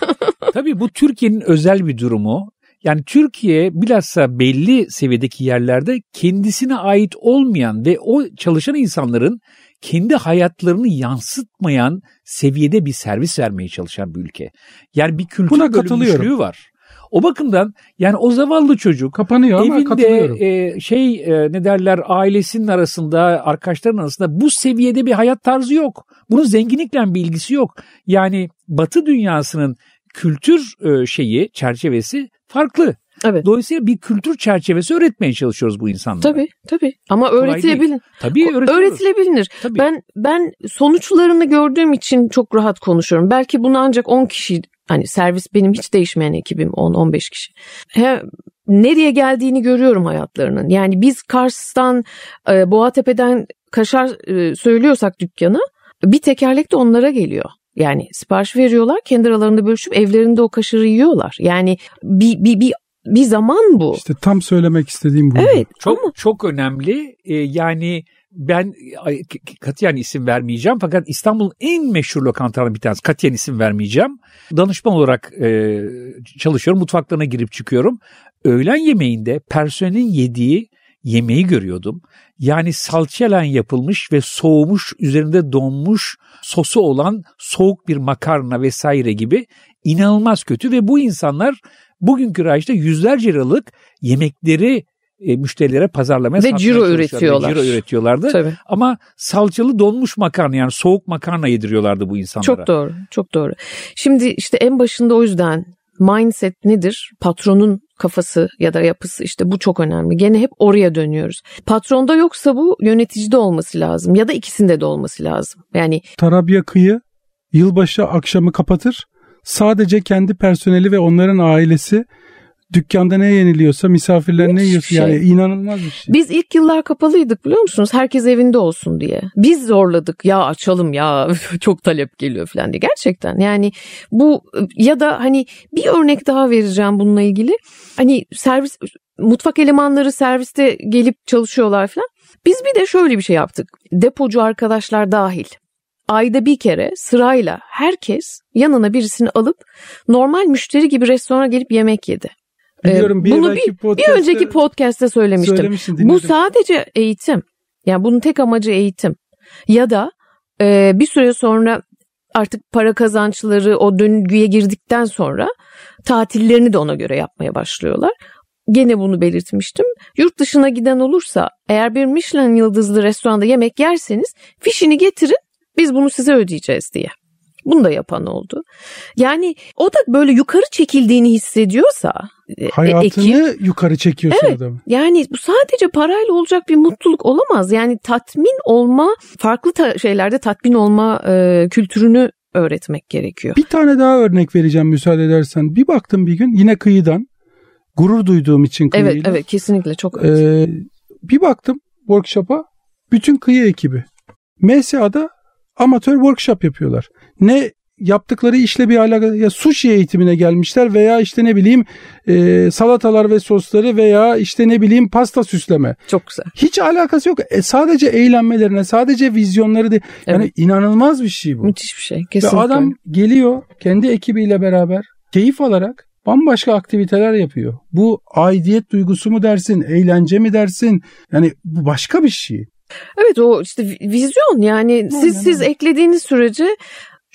[LAUGHS] Tabii bu Türkiye'nin özel bir durumu. Yani Türkiye bilhassa belli seviyedeki yerlerde kendisine ait olmayan ve o çalışan insanların kendi hayatlarını yansıtmayan seviyede bir servis vermeye çalışan bir ülke. Yani bir kültür Buna bölünmüşlüğü var. O bakımdan yani o zavallı çocuk kapanıyor ama katılıyorum. E, şey e, ne derler ailesinin arasında arkadaşların arasında bu seviyede bir hayat tarzı yok. Bunun zenginlikle bir ilgisi yok. Yani Batı dünyasının kültür e, şeyi çerçevesi farklı. Evet. Dolayısıyla bir kültür çerçevesi öğretmeye çalışıyoruz bu insanlara. Tabii tabii ama öğretilebilir. Tabii öğretilebilir. Tabii. Ben ben sonuçlarını gördüğüm için çok rahat konuşuyorum. Belki bunu ancak 10 kişi hani servis benim hiç değişmeyen ekibim 10-15 kişi. He, nereye geldiğini görüyorum hayatlarının. Yani biz Kars'tan e, Boğatepe'den kaşar e, söylüyorsak dükkana bir tekerlek de onlara geliyor. Yani sipariş veriyorlar, kendi aralarında bölüşüp evlerinde o kaşarı yiyorlar. Yani bir, bir, bir bir zaman bu. İşte tam söylemek istediğim bu. Evet. Çok ama... çok önemli. Ee, yani ben katiyen isim vermeyeceğim fakat İstanbul'un en meşhur lokantalarından bir tanesi. Katiyen isim vermeyeceğim. Danışman olarak e, çalışıyorum. Mutfaklarına girip çıkıyorum. Öğlen yemeğinde personelin yediği yemeği görüyordum. Yani salçayla yapılmış ve soğumuş, üzerinde donmuş sosu olan soğuk bir makarna vesaire gibi inanılmaz kötü ve bu insanlar bugünkü rayışta yüzlerce liralık yemekleri e, müşterilere pazarlamaya ve ciro üretiyorlar. Ve ciro üretiyorlardı. Tabii. Ama salçalı donmuş makarna yani soğuk makarna yediriyorlardı bu insanlara. Çok doğru. Çok doğru. Şimdi işte en başında o yüzden mindset nedir? Patronun kafası ya da yapısı işte bu çok önemli. Gene hep oraya dönüyoruz. Patronda yoksa bu yöneticide olması lazım ya da ikisinde de olması lazım. Yani Tarabya kıyı yılbaşı akşamı kapatır. Sadece kendi personeli ve onların ailesi dükkanda ne yeniliyorsa misafirler ne yiyorsa şey. yani inanılmaz bir şey. Biz ilk yıllar kapalıydık biliyor musunuz? Herkes evinde olsun diye. Biz zorladık ya açalım ya çok talep geliyor falan diye. Gerçekten yani bu ya da hani bir örnek daha vereceğim bununla ilgili. Hani servis mutfak elemanları serviste gelip çalışıyorlar falan. Biz bir de şöyle bir şey yaptık. Depocu arkadaşlar dahil ayda bir kere sırayla herkes yanına birisini alıp normal müşteri gibi restorana gelip yemek yedi. Biliyorum bir, Bunu bir, bir önceki podcast'te söylemiştim. Bu sadece eğitim. Yani bunun tek amacı eğitim. Ya da e, bir süre sonra artık para kazançları o döngüye girdikten sonra tatillerini de ona göre yapmaya başlıyorlar. Gene bunu belirtmiştim. Yurt dışına giden olursa eğer bir Michelin yıldızlı restoranda yemek yerseniz fişini getirin biz bunu size ödeyeceğiz diye. Bunu da yapan oldu. Yani o da böyle yukarı çekildiğini hissediyorsa e, hayatını ekip, yukarı çekiyorsun evet, adamı. Yani bu sadece parayla olacak bir mutluluk olamaz. Yani tatmin olma, farklı ta- şeylerde tatmin olma e, kültürünü öğretmek gerekiyor. Bir tane daha örnek vereceğim müsaade edersen. Bir baktım bir gün yine kıyıdan gurur duyduğum için kıyıyla. Evet evet kesinlikle çok ee, Bir baktım workshop'a bütün kıyı ekibi. MSA'da amatör workshop yapıyorlar. Ne yaptıkları işle bir alakalı ya sushi eğitimine gelmişler veya işte ne bileyim e, salatalar ve sosları veya işte ne bileyim pasta süsleme. Çok güzel. Hiç alakası yok. E, sadece eğlenmelerine, sadece vizyonları de yani evet. inanılmaz bir şey bu. Müthiş bir şey. Kesinlikle. Ve adam geliyor kendi ekibiyle beraber keyif alarak bambaşka aktiviteler yapıyor. Bu aidiyet duygusu mu dersin, eğlence mi dersin? Yani bu başka bir şey. Evet o işte vizyon yani siz Aynen. siz eklediğiniz sürece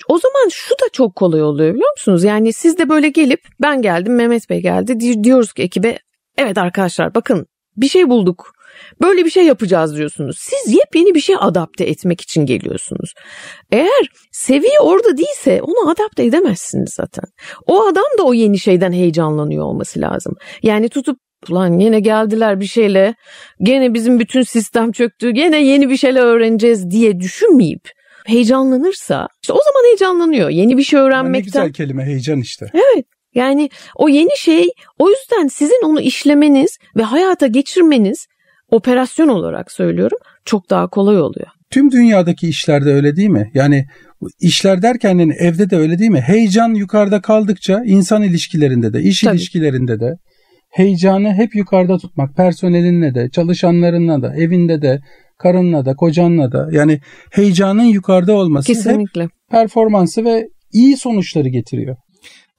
o zaman şu da çok kolay oluyor biliyor musunuz? Yani siz de böyle gelip ben geldim Mehmet Bey geldi diyoruz ki ekibe evet arkadaşlar bakın bir şey bulduk. Böyle bir şey yapacağız diyorsunuz. Siz yepyeni bir şey adapte etmek için geliyorsunuz. Eğer seviye orada değilse onu adapte edemezsiniz zaten. O adam da o yeni şeyden heyecanlanıyor olması lazım. Yani tutup Ulan yine geldiler bir şeyle, gene bizim bütün sistem çöktü, gene yeni bir şeyler öğreneceğiz diye düşünmeyip heyecanlanırsa işte o zaman heyecanlanıyor. Yeni bir şey öğrenmekten. Ne güzel kelime heyecan işte. Evet. Yani o yeni şey o yüzden sizin onu işlemeniz ve hayata geçirmeniz operasyon olarak söylüyorum çok daha kolay oluyor. Tüm dünyadaki işlerde öyle değil mi? Yani işler derken yani evde de öyle değil mi? Heyecan yukarıda kaldıkça insan ilişkilerinde de, iş Tabii. ilişkilerinde de heyecanı hep yukarıda tutmak. Personelinle de, çalışanlarınla da, evinde de, karınla da, kocanla da. Yani heyecanın yukarıda olması Kesinlikle. hep performansı ve iyi sonuçları getiriyor.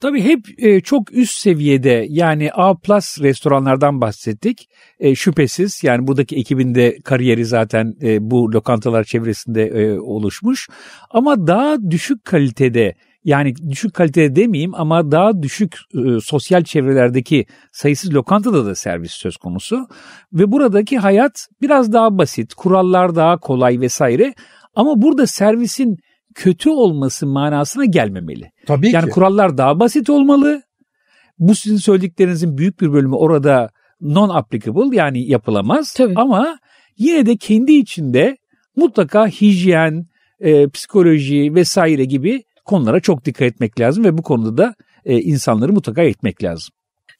Tabii hep e, çok üst seviyede yani A plus restoranlardan bahsettik. E, şüphesiz yani buradaki ekibinde kariyeri zaten e, bu lokantalar çevresinde e, oluşmuş. Ama daha düşük kalitede yani düşük kalitede demeyeyim ama daha düşük e, sosyal çevrelerdeki sayısız lokantada da servis söz konusu. Ve buradaki hayat biraz daha basit, kurallar daha kolay vesaire. Ama burada servisin kötü olması manasına gelmemeli. Tabii yani ki. kurallar daha basit olmalı. Bu sizin söylediklerinizin büyük bir bölümü orada non-applicable yani yapılamaz. Tabii. Ama yine de kendi içinde mutlaka hijyen, e, psikoloji vesaire gibi konulara çok dikkat etmek lazım ve bu konuda da e, insanları mutlaka eğitmek lazım.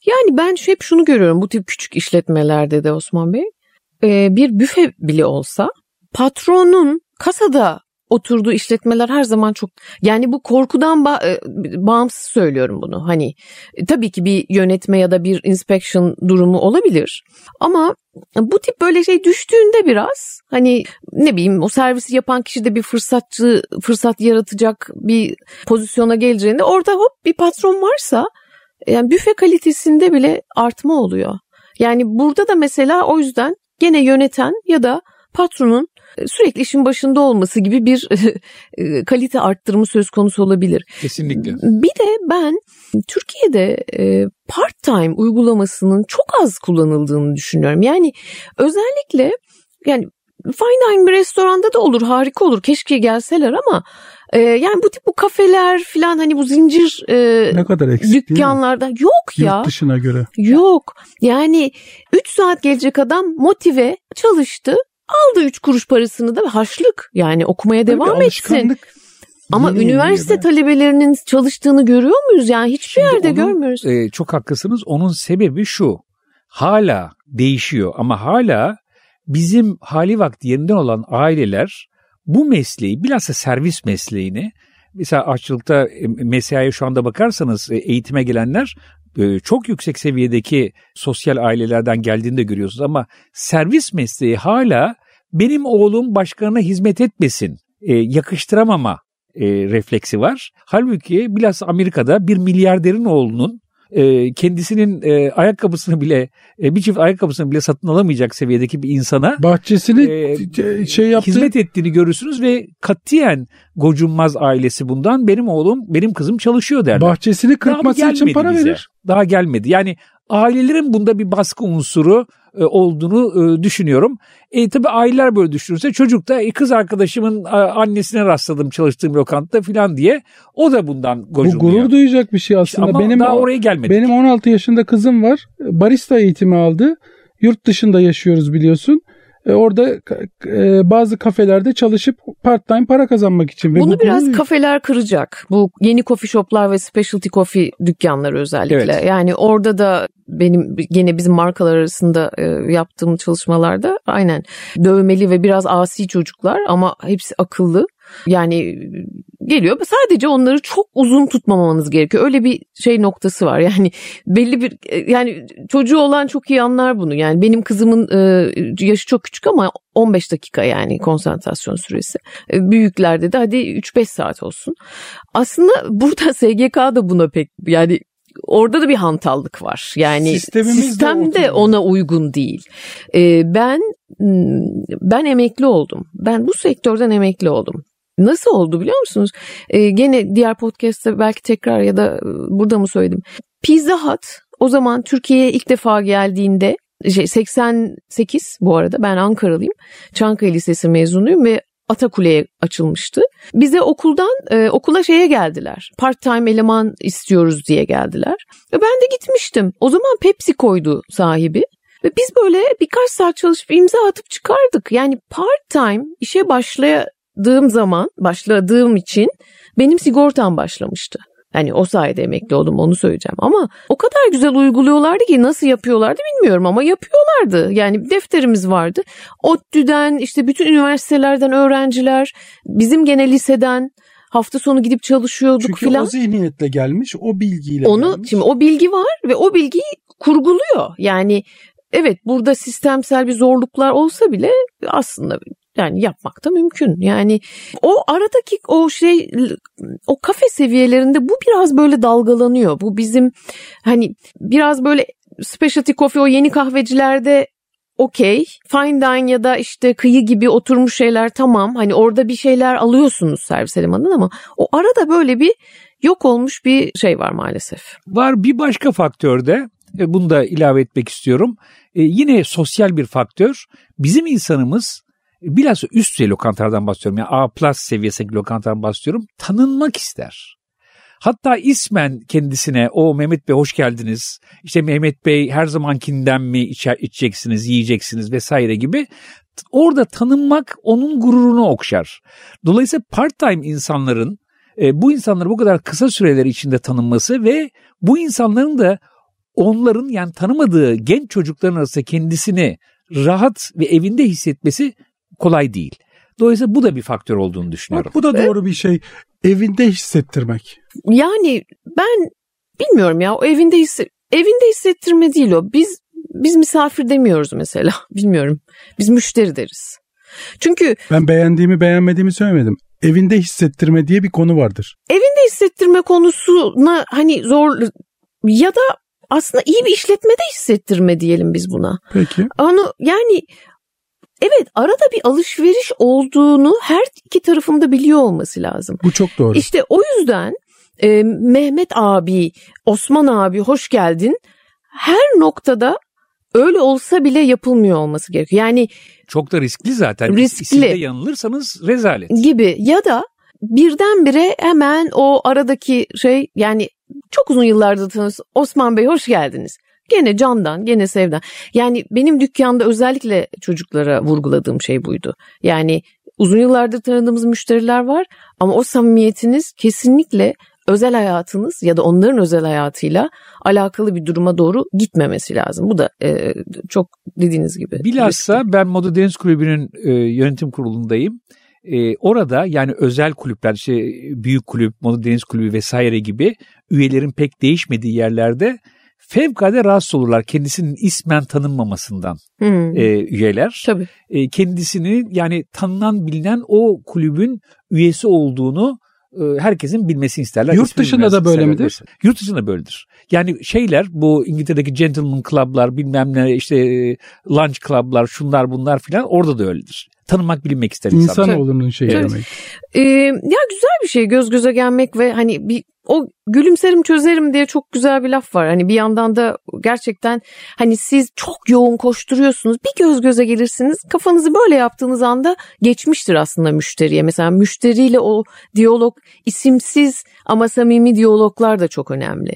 Yani ben hep şunu görüyorum bu tip küçük işletmelerde de Osman Bey. E, bir büfe bile olsa patronun kasada oturduğu işletmeler her zaman çok yani bu korkudan ba- e, bağımsız söylüyorum bunu. Hani e, tabii ki bir yönetme ya da bir inspection durumu olabilir. Ama bu tip böyle şey düştüğünde biraz hani ne bileyim o servisi yapan kişi de bir fırsatçı fırsat yaratacak bir pozisyona geleceğinde orada hop bir patron varsa yani büfe kalitesinde bile artma oluyor. Yani burada da mesela o yüzden gene yöneten ya da patronun sürekli işin başında olması gibi bir [LAUGHS] e, kalite arttırımı söz konusu olabilir. Kesinlikle. Bir de ben Türkiye'de e, part-time uygulamasının çok az kullanıldığını düşünüyorum. Yani özellikle yani fine dining bir restoranda da olur harika olur keşke gelseler ama e, yani bu tip bu kafeler falan hani bu zincir e, ne kadar eksik dükkanlarda yok ya. Yurt dışına göre. Yok yani 3 saat gelecek adam motive çalıştı Aldı üç kuruş parasını da harçlık yani okumaya devam etsin. Ama Yeni üniversite talebelerinin çalıştığını görüyor muyuz? Yani hiçbir Şimdi yerde onun, görmüyoruz. E, çok haklısınız. Onun sebebi şu. Hala değişiyor ama hala bizim hali vakti yerinden olan aileler bu mesleği bilhassa servis mesleğini mesela aşçılıkta e, mesaiye şu anda bakarsanız e, eğitime gelenler e, çok yüksek seviyedeki sosyal ailelerden geldiğini de görüyorsunuz ama servis mesleği hala benim oğlum başkanına hizmet etmesin e, yakıştıramama e, refleksi var. Halbuki bilhassa Amerika'da bir milyarderin oğlunun e, kendisinin e, ayakkabısını bile e, bir çift ayakkabısını bile satın alamayacak seviyedeki bir insana bahçesini e, şey yaptı. hizmet ettiğini görürsünüz ve katiyen gocunmaz ailesi bundan benim oğlum benim kızım çalışıyor derler. Bahçesini kırpması için para bize. verir. Daha gelmedi. Yani ailelerin bunda bir baskı unsuru olduğunu e, düşünüyorum. E tabi aileler böyle düşünürse çocuk da e, kız arkadaşımın annesine rastladım çalıştığım lokantada falan diye o da bundan gocunuyor. Bu gurur duyacak bir şey aslında. Ama benim daha oraya gelmedik. Benim 16 yaşında kızım var. Barista eğitimi aldı. Yurt dışında yaşıyoruz biliyorsun. Orada e, bazı kafelerde çalışıp part time para kazanmak için. Ve Bunu bu biraz konu... kafeler kıracak. Bu yeni coffee shoplar ve specialty coffee dükkanları özellikle. Evet. Yani orada da benim gene bizim markalar arasında e, yaptığım çalışmalarda aynen dövmeli ve biraz asi çocuklar ama hepsi akıllı. Yani geliyor. Sadece onları çok uzun tutmamanız gerekiyor. Öyle bir şey noktası var. Yani belli bir yani çocuğu olan çok iyi anlar bunu. Yani benim kızımın e, yaşı çok küçük ama 15 dakika yani konsantrasyon süresi. E, büyüklerde de hadi 3-5 saat olsun. Aslında burada [LAUGHS] SGK da buna pek yani orada da bir hantallık var. Yani Sistemimiz sistem de ona uygun değil. Ee, ben ben emekli oldum. Ben bu sektörden emekli oldum. Nasıl oldu biliyor musunuz? Ee, gene diğer podcast'te belki tekrar ya da burada mı söyledim. Pizza Hut o zaman Türkiye'ye ilk defa geldiğinde şey 88 bu arada ben Ankaralıyım. Çankaya Lisesi mezunuyum ve Atakule'ye açılmıştı. Bize okuldan e, okula şeye geldiler. Part time eleman istiyoruz diye geldiler. Ve ben de gitmiştim. O zaman Pepsi koydu sahibi. Ve biz böyle birkaç saat çalışıp imza atıp çıkardık. Yani part time işe başladığım zaman, başladığım için benim sigortam başlamıştı. Hani o sayede emekli oldum onu söyleyeceğim. Ama o kadar güzel uyguluyorlardı ki nasıl yapıyorlardı bilmiyorum ama yapıyorlardı. Yani defterimiz vardı. ODTÜ'den işte bütün üniversitelerden öğrenciler, bizim gene liseden hafta sonu gidip çalışıyorduk Çünkü filan. o zihniyetle gelmiş, o bilgiyle Onu gelmiş. şimdi o bilgi var ve o bilgiyi kurguluyor. Yani evet burada sistemsel bir zorluklar olsa bile aslında yani yapmak da mümkün. Yani o aradaki o şey o kafe seviyelerinde bu biraz böyle dalgalanıyor. Bu bizim hani biraz böyle specialty coffee o yeni kahvecilerde okey. Fine dine ya da işte kıyı gibi oturmuş şeyler tamam. Hani orada bir şeyler alıyorsunuz servis elemanından ama o arada böyle bir yok olmuş bir şey var maalesef. Var bir başka faktör de e, bunu da ilave etmek istiyorum. E, yine sosyal bir faktör. Bizim insanımız bilhassa üst düzey lokantalardan bahsediyorum. Yani A plus seviyesindeki lokantadan bahsediyorum. Tanınmak ister. Hatta ismen kendisine o Mehmet Bey hoş geldiniz. İşte Mehmet Bey her zamankinden mi içe, içeceksiniz, yiyeceksiniz vesaire gibi. Orada tanınmak onun gururunu okşar. Dolayısıyla part-time insanların e, bu insanları bu kadar kısa süreler içinde tanınması ve bu insanların da onların yani tanımadığı genç çocukların arasında kendisini rahat ve evinde hissetmesi kolay değil. Dolayısıyla bu da bir faktör olduğunu düşünüyorum. Bak bu da doğru bir şey. Evinde hissettirmek. Yani ben bilmiyorum ya o evinde hisse, evinde hissettirme değil o. Biz biz misafir demiyoruz mesela. [LAUGHS] Bilmiyorum. Biz müşteri deriz. Çünkü Ben beğendiğimi beğenmediğimi söylemedim. Evinde hissettirme diye bir konu vardır. evinde hissettirme konusuna hani zor ya da aslında iyi bir işletmede hissettirme diyelim biz buna. Peki. Onu yani evet arada bir alışveriş olduğunu her iki tarafında biliyor olması lazım. Bu çok doğru. İşte o yüzden e, Mehmet abi, Osman abi hoş geldin. Her noktada öyle olsa bile yapılmıyor olması gerekiyor. Yani Çok da riskli zaten. Riskli. Siz de yanılırsanız rezalet. gibi ya da birdenbire hemen o aradaki şey yani çok uzun yıllardır tanıyoruz. Osman Bey hoş geldiniz. Gene candan, gene sevden. Yani benim dükkanda özellikle çocuklara vurguladığım şey buydu. Yani uzun yıllardır tanıdığımız müşteriler var ama o samimiyetiniz kesinlikle özel hayatınız ya da onların özel hayatıyla alakalı bir duruma doğru gitmemesi lazım. Bu da e, çok dediğiniz gibi. Bilhassa riskli. ben Moda Deniz Kulübü'nün e, yönetim kurulundayım. E, orada yani özel kulüpler, işte büyük kulüp, Moda Deniz Kulübü vesaire gibi üyelerin pek değişmediği yerlerde fevkalade rahatsız olurlar kendisinin ismen tanınmamasından Hmm, e, üyeler. Tabii. E, kendisini yani tanınan bilinen o kulübün üyesi olduğunu e, herkesin bilmesini isterler. Yurt dışında da böyle isterler. midir? Yurt dışında böyledir. Yani şeyler bu İngiltere'deki gentleman club'lar bilmem ne işte e, lunch club'lar şunlar bunlar filan orada da öyledir. Tanınmak bilinmek ister insanlar. İnsanoğlunun şeyi Evet. demek. Ee, ya güzel bir şey göz göze gelmek ve hani bir o gülümserim çözerim diye çok güzel bir laf var. Hani bir yandan da gerçekten hani siz çok yoğun koşturuyorsunuz. Bir göz göze gelirsiniz. Kafanızı böyle yaptığınız anda geçmiştir aslında müşteriye. Mesela müşteriyle o diyalog isimsiz ama samimi diyaloglar da çok önemli.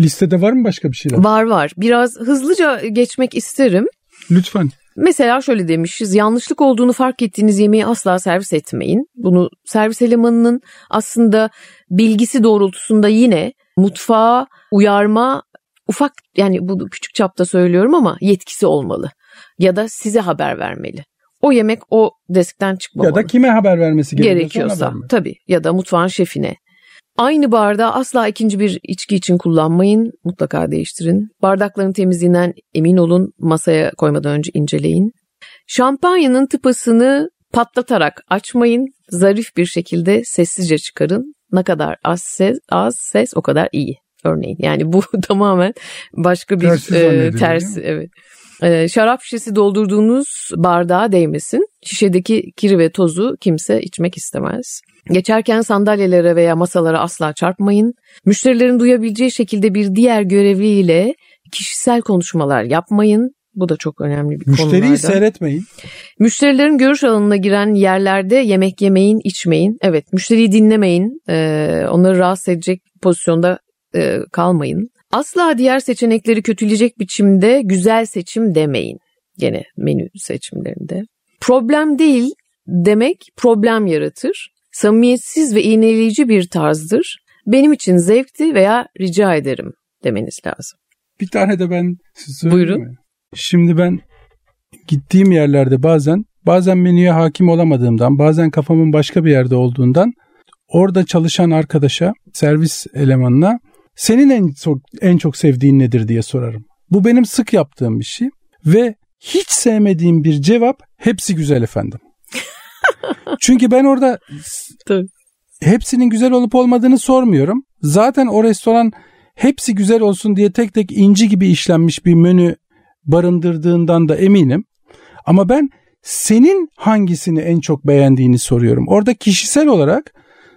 Listede var mı başka bir şeyler? Var var. Biraz hızlıca geçmek isterim. Lütfen. Mesela şöyle demişiz yanlışlık olduğunu fark ettiğiniz yemeği asla servis etmeyin. Bunu servis elemanının aslında bilgisi doğrultusunda yine mutfağa uyarma ufak yani bu küçük çapta söylüyorum ama yetkisi olmalı. Ya da size haber vermeli. O yemek o deskten çıkmamalı. Ya da kime haber vermesi gerekiyorsa, gerekiyorsa tabii ya da mutfağın şefine. Aynı bardağı asla ikinci bir içki için kullanmayın. Mutlaka değiştirin. Bardakların temizliğinden emin olun. Masaya koymadan önce inceleyin. Şampanyanın tıpasını patlatarak açmayın. Zarif bir şekilde sessizce çıkarın. Ne kadar az ses, az ses o kadar iyi. Örneğin yani bu [LAUGHS] tamamen başka bir Tersi e, tersi evet. E, şarap şişesi doldurduğunuz bardağa değmesin. Şişedeki kiri ve tozu kimse içmek istemez. Geçerken sandalyelere veya masalara asla çarpmayın. Müşterilerin duyabileceği şekilde bir diğer görevliyle kişisel konuşmalar yapmayın. Bu da çok önemli bir Müşteriyi konulardan. seyretmeyin. Müşterilerin görüş alanına giren yerlerde yemek yemeyin, içmeyin. Evet, müşteriyi dinlemeyin. Ee, onları rahatsız edecek pozisyonda e, kalmayın. Asla diğer seçenekleri kötüleyecek biçimde güzel seçim demeyin. Gene menü seçimlerinde. Problem değil demek problem yaratır. Samimiyetsiz ve iğneleyici bir tarzdır. Benim için zevkti veya rica ederim demeniz lazım. Bir tane de ben size Buyurun. mi? Şimdi ben gittiğim yerlerde bazen bazen menüye hakim olamadığımdan bazen kafamın başka bir yerde olduğundan orada çalışan arkadaşa servis elemanına senin en çok en çok sevdiğin nedir diye sorarım. Bu benim sık yaptığım bir şey ve hiç sevmediğim bir cevap hepsi güzel efendim. [LAUGHS] Çünkü ben orada hepsinin güzel olup olmadığını sormuyorum. Zaten o restoran hepsi güzel olsun diye tek tek inci gibi işlenmiş bir menü barındırdığından da eminim. Ama ben senin hangisini en çok beğendiğini soruyorum. Orada kişisel olarak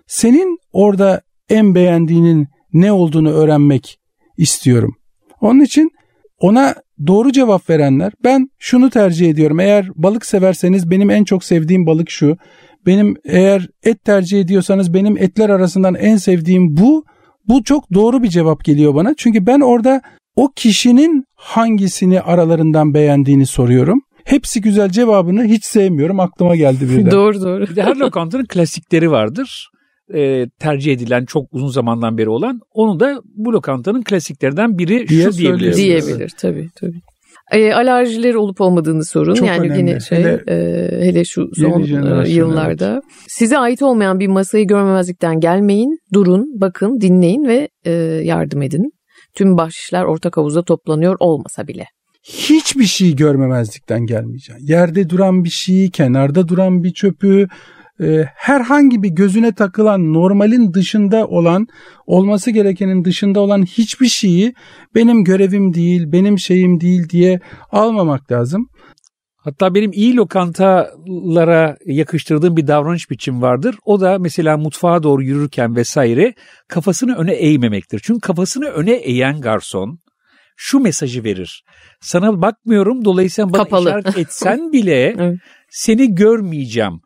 senin orada en beğendiğinin ne olduğunu öğrenmek istiyorum. Onun için ona doğru cevap verenler ben şunu tercih ediyorum. Eğer balık severseniz benim en çok sevdiğim balık şu. Benim eğer et tercih ediyorsanız benim etler arasından en sevdiğim bu. Bu çok doğru bir cevap geliyor bana. Çünkü ben orada o kişinin hangisini aralarından beğendiğini soruyorum. Hepsi güzel cevabını hiç sevmiyorum. Aklıma geldi birden. [LAUGHS] Doğru doğru. Bir de her lokantanın klasikleri vardır. Ee, tercih edilen çok uzun zamandan beri olan. Onu da bu lokantanın klasiklerinden biri Diye şu diyebiliriz. Diyebilir tabii tabii. E, alerjileri olup olmadığını sorun. Çok yani önemli. yine şey Hele- e, hele şu son e, yıllarda. Size ait olmayan bir masayı görmemezlikten gelmeyin. Durun, bakın, dinleyin ve e, yardım edin. Tüm bahşişler ortak havuzda toplanıyor olmasa bile. hiçbir şey görmemezlikten gelmeyeceksin. Yerde duran bir şeyi, kenarda duran bir çöpü, e, herhangi bir gözüne takılan normalin dışında olan, olması gerekenin dışında olan hiçbir şeyi benim görevim değil, benim şeyim değil diye almamak lazım. Hatta benim iyi lokantalara yakıştırdığım bir davranış biçim vardır. O da mesela mutfağa doğru yürürken vesaire kafasını öne eğmemektir. Çünkü kafasını öne eğen garson şu mesajı verir. Sana bakmıyorum dolayısıyla bana Kapalı. işaret etsen [LAUGHS] bile Evet. seni görmeyeceğim.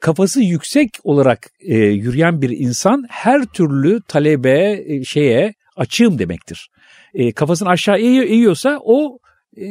Kafası yüksek olarak e, yürüyen bir insan her türlü talebe e, şeye açığım demektir. E, kafasını aşağı eğiyor, eğiyorsa o e,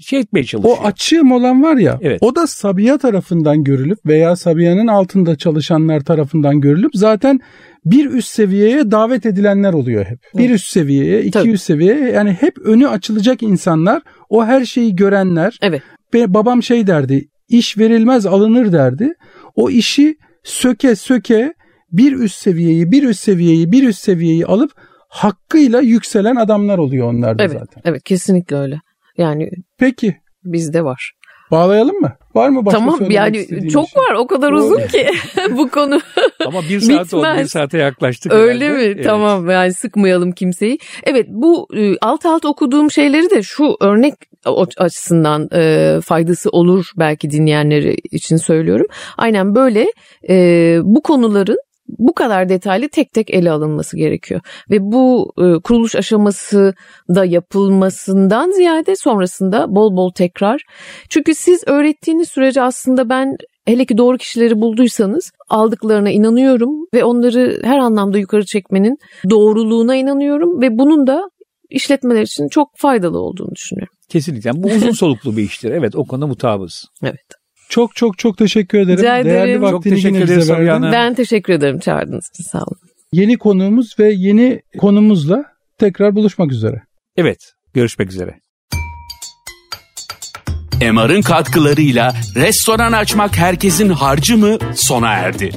şey etmeye çalışıyor. O açığım olan var ya, Evet. o da Sabiha tarafından görülüp veya Sabiha'nın altında çalışanlar tarafından görülüp zaten bir üst seviyeye davet edilenler oluyor hep. Bir üst seviyeye, iki Tabii. üst seviyeye yani hep önü açılacak insanlar, o her şeyi görenler. Evet. Ve babam şey derdi, iş verilmez alınır derdi. O işi söke söke bir üst seviyeyi, bir üst seviyeyi, bir üst seviyeyi alıp hakkıyla yükselen adamlar oluyor onlar da Evet, zaten. evet kesinlikle öyle. Yani Peki bizde var. bağlayalım mı? Var mı başka tamam söylemek yani istediğin çok şey? var o kadar Doğru. uzun ki [LAUGHS] bu konu. [LAUGHS] Ama bir saat oldu, bir Bitmez. saate yaklaştık. Öyle herhalde. mi? Evet. Tamam yani sıkmayalım kimseyi. Evet bu e, alt alt okuduğum şeyleri de şu örnek açısından e, faydası olur belki dinleyenleri için söylüyorum. Aynen böyle e, bu konuların bu kadar detaylı tek tek ele alınması gerekiyor. Ve bu e, kuruluş aşaması da yapılmasından ziyade sonrasında bol bol tekrar. Çünkü siz öğrettiğiniz sürece aslında ben hele ki doğru kişileri bulduysanız aldıklarına inanıyorum ve onları her anlamda yukarı çekmenin doğruluğuna inanıyorum ve bunun da işletmeler için çok faydalı olduğunu düşünüyorum. Kesinlikle. Bu uzun soluklu bir iştir. Evet o konuda mutabız. Evet. Çok çok çok teşekkür ederim. Rica ederim. Değerli Çok vaktini teşekkür yine bize ederiz verdin. Ben teşekkür ederim çağırdığınız için sağ olun. Yeni konuğumuz ve yeni konumuzla tekrar buluşmak üzere. Evet. Görüşmek üzere. MR'ın katkılarıyla restoran açmak herkesin harcı mı sona erdi.